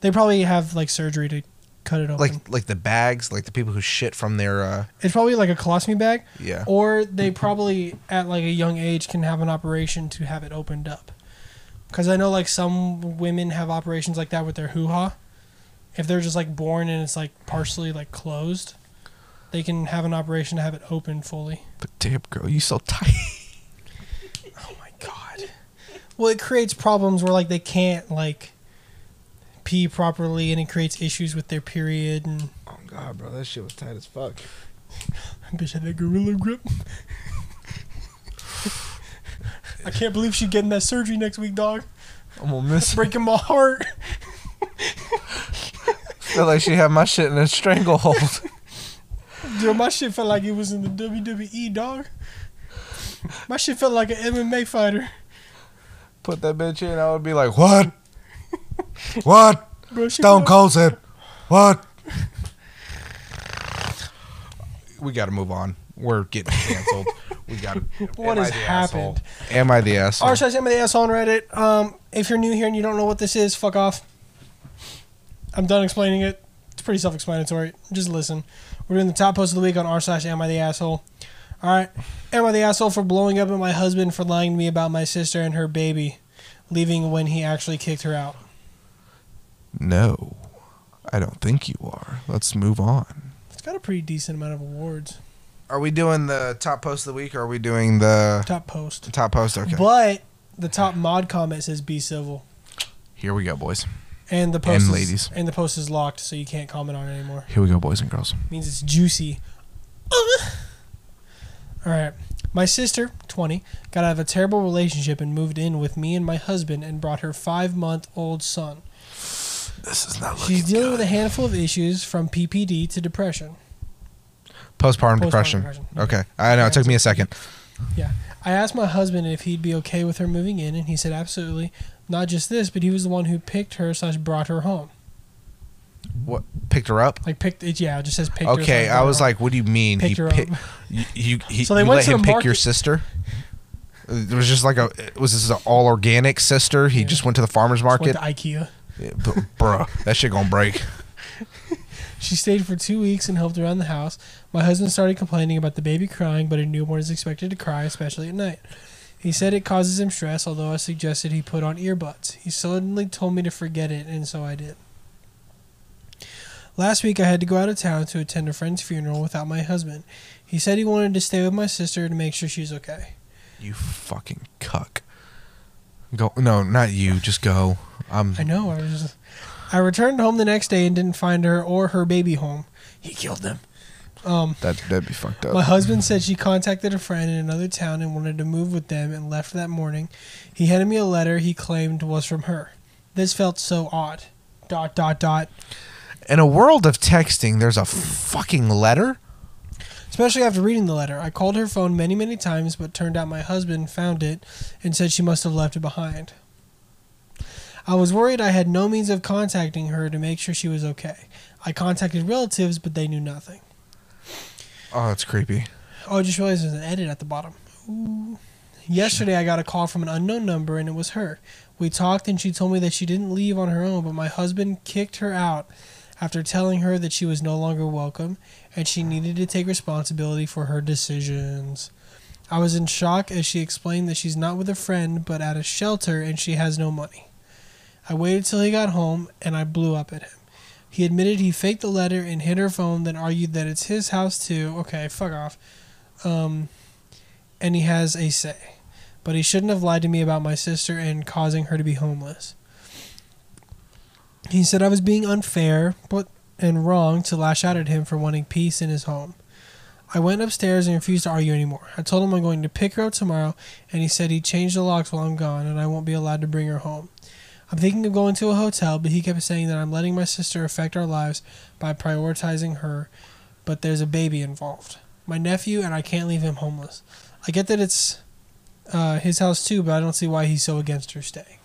They probably have like surgery to cut it open. Like like the bags, like the people who shit from their. uh it's probably like a colostomy bag. Yeah. Or they probably at like a young age can have an operation to have it opened up. Because I know like some women have operations like that with their hoo ha. If they're just like born and it's like partially like closed, they can have an operation to have it open fully. But damn, girl, you so tight. Oh my god. Well, it creates problems where like they can't like pee properly, and it creates issues with their period. And Oh god, bro, that shit was tight as fuck. bitch had that gorilla grip. I can't believe she's getting that surgery next week, dog. I'm gonna miss. Breaking my heart. Feel like she had my shit in a stranglehold. Dude, my shit felt like it was in the WWE, dog. My shit felt like an MMA fighter. Put that bitch in, I would be like, what? what? Bro, Stone Cold said, what? we got to move on. We're getting canceled. we got to. What has happened? Am I the asshole? R slash am I the asshole on Reddit. Um, if you're new here and you don't know what this is, fuck off. I'm done explaining it. It's pretty self-explanatory. Just listen. We're doing the top post of the week on r slash am I the asshole. All right, am I the asshole for blowing up at my husband for lying to me about my sister and her baby, leaving when he actually kicked her out? No, I don't think you are. Let's move on. It's got a pretty decent amount of awards. Are we doing the top post of the week or are we doing the Top post. top post? Okay. But the top mod comment says "Be civil," Here we go, boys. and the post And is, ladies. and the post is locked, so you can't comment on it anymore. Here we go, boys and girls. means it's juicy. All right. My sister, 20, got out of a terrible relationship and moved in with me and my husband and brought her five month old son. This is not looking She's dealing good. with a handful of issues from PPD to depression. postpartum, depression. depression. Okay, I know. It took me a second. Yeah. I asked my husband if he'd be okay with her moving in, and he said absolutely. Not just this, but he was the one who picked her slash brought her home. What picked her up? Like picked it, yeah, it just says picked. Okay, I was like, what do you mean? Picked her up. you, you, he, So they you went let to him the pick your sister? It was just like a. Was this an all organic sister? He Yeah. just went to the farmer's went market. to IKEA. Yeah, bruh, that shit gonna break. She stayed for two weeks and helped around the house. My husband started complaining about the baby crying, but a newborn is expected to cry, especially at night. He said it causes him stress, although I suggested he put on earbuds. He suddenly told me to forget it, and so I did. Last week, I had to go out of town to attend a friend's funeral without my husband. He said he wanted to stay with my sister to make sure she's okay. You fucking cuck. Go. No, not you. Just go. I'm. I know. I was. I returned home the next day and didn't find her or her baby home. He killed them. Um, That that'd be fucked up. My husband said she contacted a friend in another town and wanted to move with them and left that morning. He handed me a letter he claimed was from her. This felt so odd. Dot dot dot. In a world of texting, there's a fucking letter. Especially after reading the letter. I called her phone many, many times, but turned out my husband found it and said she must have left it behind. I was worried I had no means of contacting her to make sure she was okay. I contacted relatives, but they knew nothing. Oh, that's creepy. Oh, I just realized there's an edit at the bottom. Ooh. Yesterday, I got a call from an unknown number, and it was her. We talked, and she told me that she didn't leave on her own, but my husband kicked her out after telling her that she was no longer welcome and she needed to take responsibility for her decisions. I was in shock as she explained that she's not with a friend, but at a shelter, and she has no money. I waited till he got home, and I blew up at him. He admitted he faked the letter and hid her phone, then argued that it's his house too. Okay, fuck off. Um, and he has a say. But he shouldn't have lied to me about my sister and causing her to be homeless. He said I was being unfair but and wrong to lash out at him for wanting peace in his home. I went upstairs and refused to argue anymore. I told him I'm going to pick her up tomorrow, and he said he'd change the locks while I'm gone and I won't be allowed to bring her home. I'm thinking of going to a hotel, but he kept saying that I'm letting my sister affect our lives by prioritizing her, but there's a baby involved. My nephew, and I can't leave him homeless. I get that it's uh, his house too, but I don't see why he's so against her staying.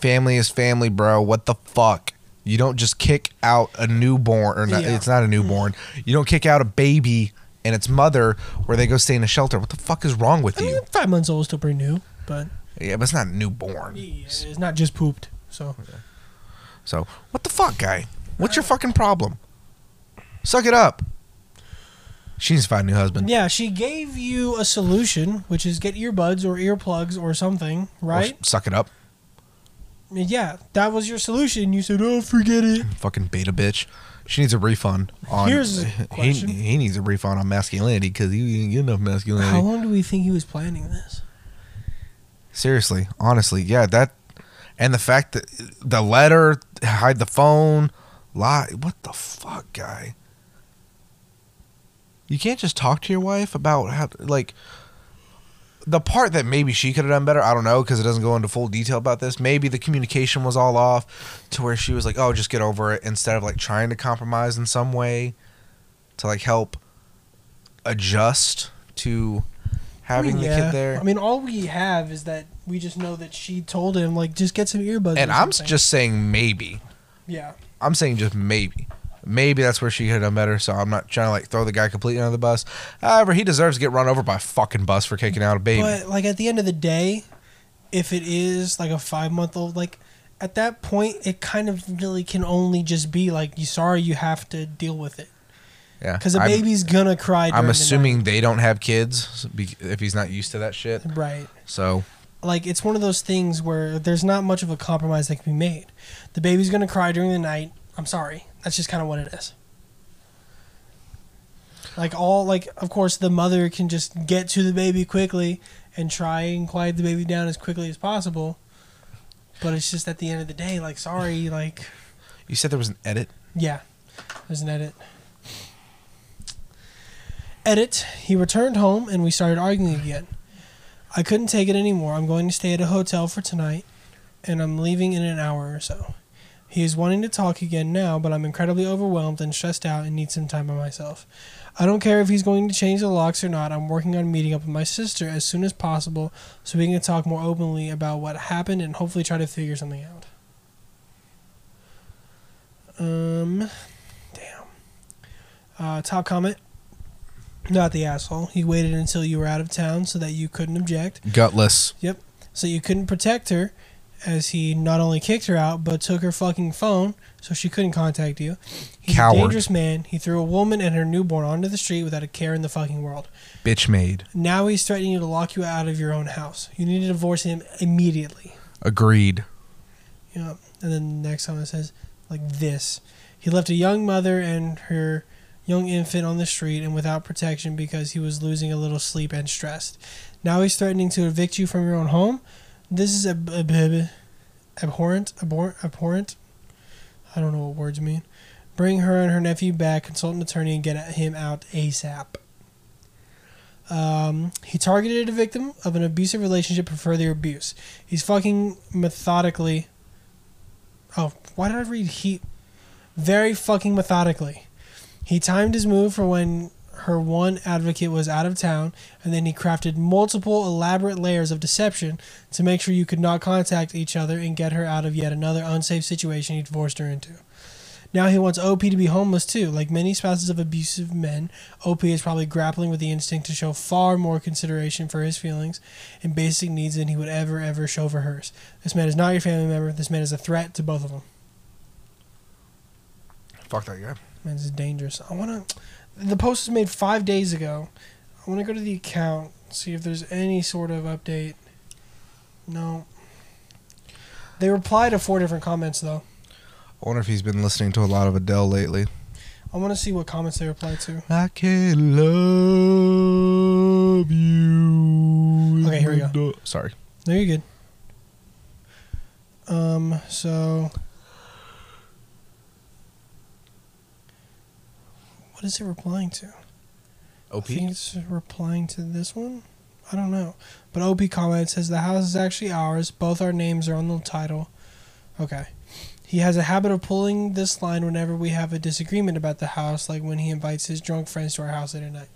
Family is family, bro. What the fuck? You don't just kick out a newborn, or not, Yeah. it's not a newborn. You don't kick out a baby and its mother where they go stay in a shelter. What the fuck is wrong with I mean, you? five months old is still pretty new, but Yeah, but it's not newborn. it's not just pooped. So So, what the fuck, guy? What's your fucking problem? Suck it up. She needs to find a new husband. yeah, she gave you a solution, which is get earbuds or earplugs or something, right? s- suck it up. Yeah, that was your solution. You said, "Oh, forget it." Fucking beta bitch. She needs a refund on. Here's a he, question. he needs a refund on masculinity because he didn't get enough masculinity. How long do we think he was planning this? Seriously, honestly, yeah, that and the fact that the letter, hide the phone, lie. What the fuck, guy? You can't just talk to your wife about how, like, the part that maybe she could have done better. I don't know because it doesn't go into full detail about this. Maybe the communication was all off to where she was like, "Oh, just get over it," instead of like trying to compromise in some way to like help adjust to having I mean, the yeah. kid there. I mean, all we have is that we just know that she told him, like, just get some earbuds. and I'm just saying maybe. yeah. I'm saying just maybe. Maybe that's where she could have done better. So I'm not trying to like throw the guy completely under the bus. However, he deserves to get run over by a fucking bus for kicking out a baby. But like at the end of the day, if it is like a five month old, like at that point, it kind of really can only just be like, "You sorry, you have to deal with it," Yeah, because a I'm- baby's gonna cry. I'm the assuming they don't have kids if he's not used to that shit. right. So Like it's one of those things where there's not much of a compromise that can be made. The baby's gonna cry during the night. I'm sorry. That's just kind of what it is. Like all like of course the mother can just get to the baby quickly and try and quiet the baby down as quickly as possible. But it's just at the end of the day, like sorry, like you said there was an edit. yeah, there's an edit. Edit. He returned home and we started arguing again. I couldn't take it anymore. I'm going to stay at a hotel for tonight and I'm leaving in an hour or so. He is wanting to talk again now, but I'm incredibly overwhelmed and stressed out and need some time by myself. I don't care if he's going to change the locks or not. I'm working on meeting up with my sister as soon as possible so we can talk more openly about what happened and hopefully try to figure something out. Um, damn. Uh, top comment. Not the asshole. He waited until you were out of town so that you couldn't object. Gutless. Yep. So you couldn't protect her, as he not only kicked her out, but took her fucking phone so she couldn't contact you. He's Coward. a dangerous man. He threw a woman and her newborn onto the street without a care in the fucking world. Bitch made. Now he's threatening you to lock you out of your own house. You need to divorce him immediately. Agreed. Yeah. And then the next time it says like this. He left a young mother and her young infant on the street and without protection because he was losing a little sleep and stressed. Now he's threatening to evict you from your own home. This is ab- ab- ab- abhorrent, abhor- abhorrent. I don't know what words mean. Bring her and her nephew back, consult an attorney, and get him out ASAP. Um, he targeted a victim of an abusive relationship for further abuse. He's fucking methodically. Oh, why did I read he? Very fucking methodically. He timed his move for when her one advocate was out of town, and then he crafted multiple elaborate layers of deception to make sure you could not contact each other and get her out of yet another unsafe situation he forced her into. Now he wants OP to be homeless too. Like many spouses of abusive men, OP is probably grappling with the instinct to show far more consideration for his feelings and basic needs than he would ever, ever show for hers. This man is not your family member. This man is a threat to both of them. Fuck that guy. Man, this is dangerous. I want to. The post was made five days ago. I want to go to the account, see if there's any sort of update. No. They replied to four different comments, though. I wonder if he's been listening to a lot of Adele lately. I want to see what comments they replied to. I can love you. Okay, here we go. Sorry. No, you're good. Um, so. What is it replying to? OP. I think it's replying to this one. I don't know. But OP comment says the house is actually ours. Both our names are on the title. Okay. He has a habit of pulling this line whenever we have a disagreement about the house, like when he invites his drunk friends to our house at night.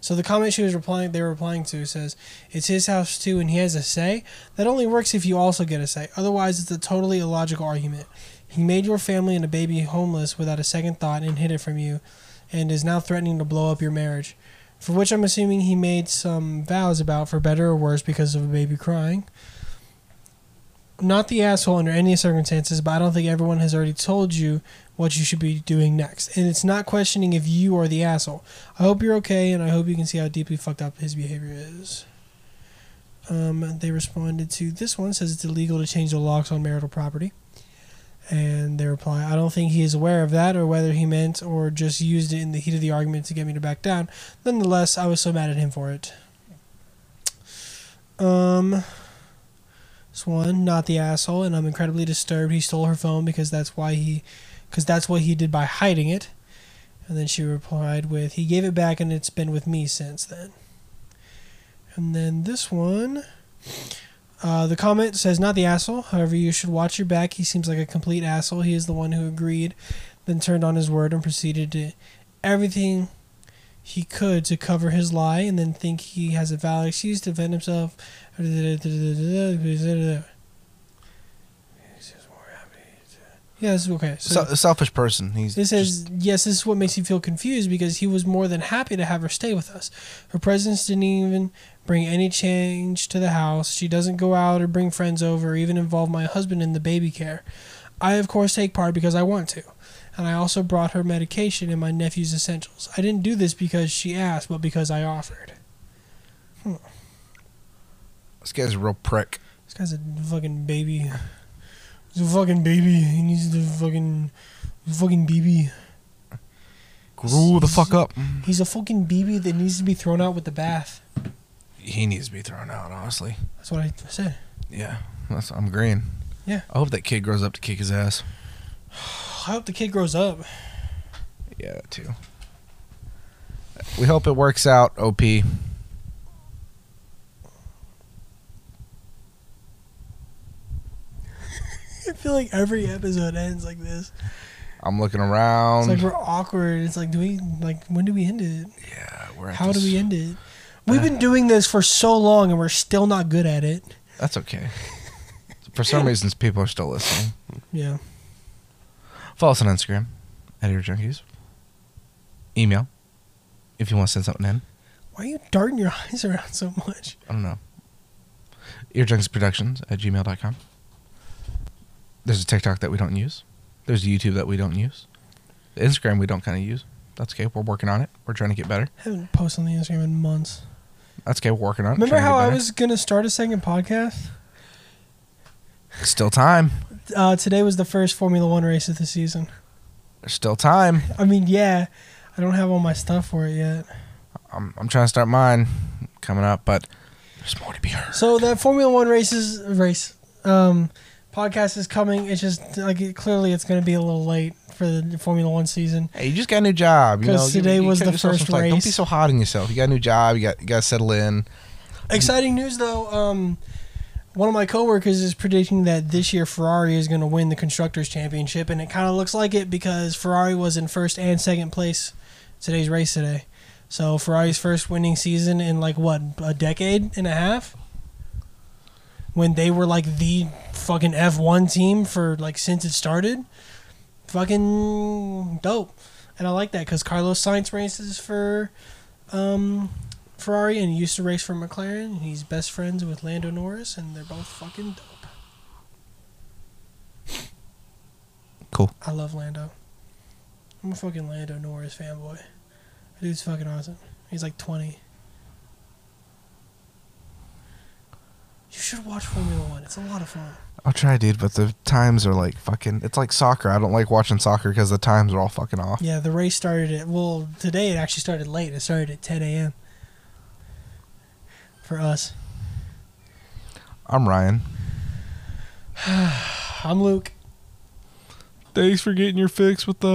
So the comment she was replying, they were replying to, says it's his house too, and he has a say. That only works if you also get a say. Otherwise, it's a totally illogical argument. He made your family and a baby homeless without a second thought and hid it from you, and is now threatening to blow up your marriage for which I'm assuming he made some vows about for better or worse because of a baby crying. Not the asshole under any circumstances, but I don't think everyone has already told you what you should be doing next. And it's not questioning if you are the asshole. I hope you're okay, and I hope you can see how deeply fucked up his behavior is. Um, they responded to this one says it's illegal to change the locks on marital property. And they reply, I don't think he is aware of that or whether he meant or just used it in the heat of the argument to get me to back down. Nonetheless, I was so mad at him for it. Um, this one, not the asshole, and I'm incredibly disturbed. He stole her phone because that's why he, because that's what he did by hiding it. And then she replied with, he gave it back and it's been with me since then. And then this one, uh, the comment says, not the asshole. However, you should watch your back. He seems like a complete asshole. He is the one who agreed, then turned on his word and proceeded to everything he could to cover his lie and then think he has a valid excuse to defend himself. Yeah, this is okay. So, Se- selfish person. He's It just- says, yes, this is what makes you feel confused because he was more than happy to have her stay with us. Her presence didn't even bring any change to the house. She doesn't go out or bring friends over or even involve my husband in the baby care. I, of course, take part because I want to. And I also brought her medication and my nephew's essentials. I didn't do this because she asked, but because I offered. Hmm. this guy's a real prick. This guy's a fucking baby. He's a fucking baby. He needs the fucking. Fucking baby. Grow the fuck up. He's a fucking baby that needs to be thrown out with the bath. He needs to be thrown out. Honestly. That's what I said. Yeah, that's, I'm agreeing. Yeah. I hope that kid grows up to kick his ass. I hope the kid grows up. Yeah, that too. We hope it works out, OP. feel like every episode ends like this. I'm looking around. It's like we're awkward. It's like, do we like when do we end it? yeah, we're at How do we end it? We've been doing this for so long and we're still not good at it. That's okay. For some reasons, people are still listening. Yeah. Follow us on Instagram at Ear Junkies. Email if you want to send something in. Why are you darting your eyes around so much? I don't know. Earjunkiesproductions at gmail.com. There's a TikTok that we don't use. There's a YouTube that we don't use. The Instagram we don't kind of use. That's okay. We're working on it. We're trying to get better. I haven't posted on the Instagram in months. That's okay. We're working on it. Remember trying to how get I better. was gonna start a second podcast? Still time. Uh, today was the first Formula One race of the season. There's still time. I mean, yeah, I don't have all my stuff for it yet. I'm, I'm trying to start mine coming up, but there's more to be heard. So that Formula One races race um, podcast is coming. It's just like clearly it's going to be a little late for the Formula One season. Hey, you just got a new job. You know, 'Cause today you was the first slack. Don't be so hard on yourself. You got a new job. You got you got to settle in. Exciting news though. Um, one of my coworkers is predicting that this year Ferrari is going to win the constructors championship, and it kind of looks like it because Ferrari was in first and second place today's race today. So Ferrari's first winning season in like what a decade and a half. When they were like the fucking F one team for like since it started, fucking dope, and I like that because Carlos Sainz races for um, Ferrari and he used to race for McLaren. And he's best friends with Lando Norris, and they're both fucking dope. Cool. I love Lando. I'm a fucking Lando Norris fanboy. That dude's fucking awesome. He's like 20. You should watch Formula One. It's a lot of fun. I'll try, dude, but the times are like fucking. It's like soccer. I don't like watching soccer because the times are all fucking off. Yeah, the race started at well today. It actually started late. It started at 10 a.m. for us. I'm Ryan. I'm Luke. Thanks for getting your fix with us.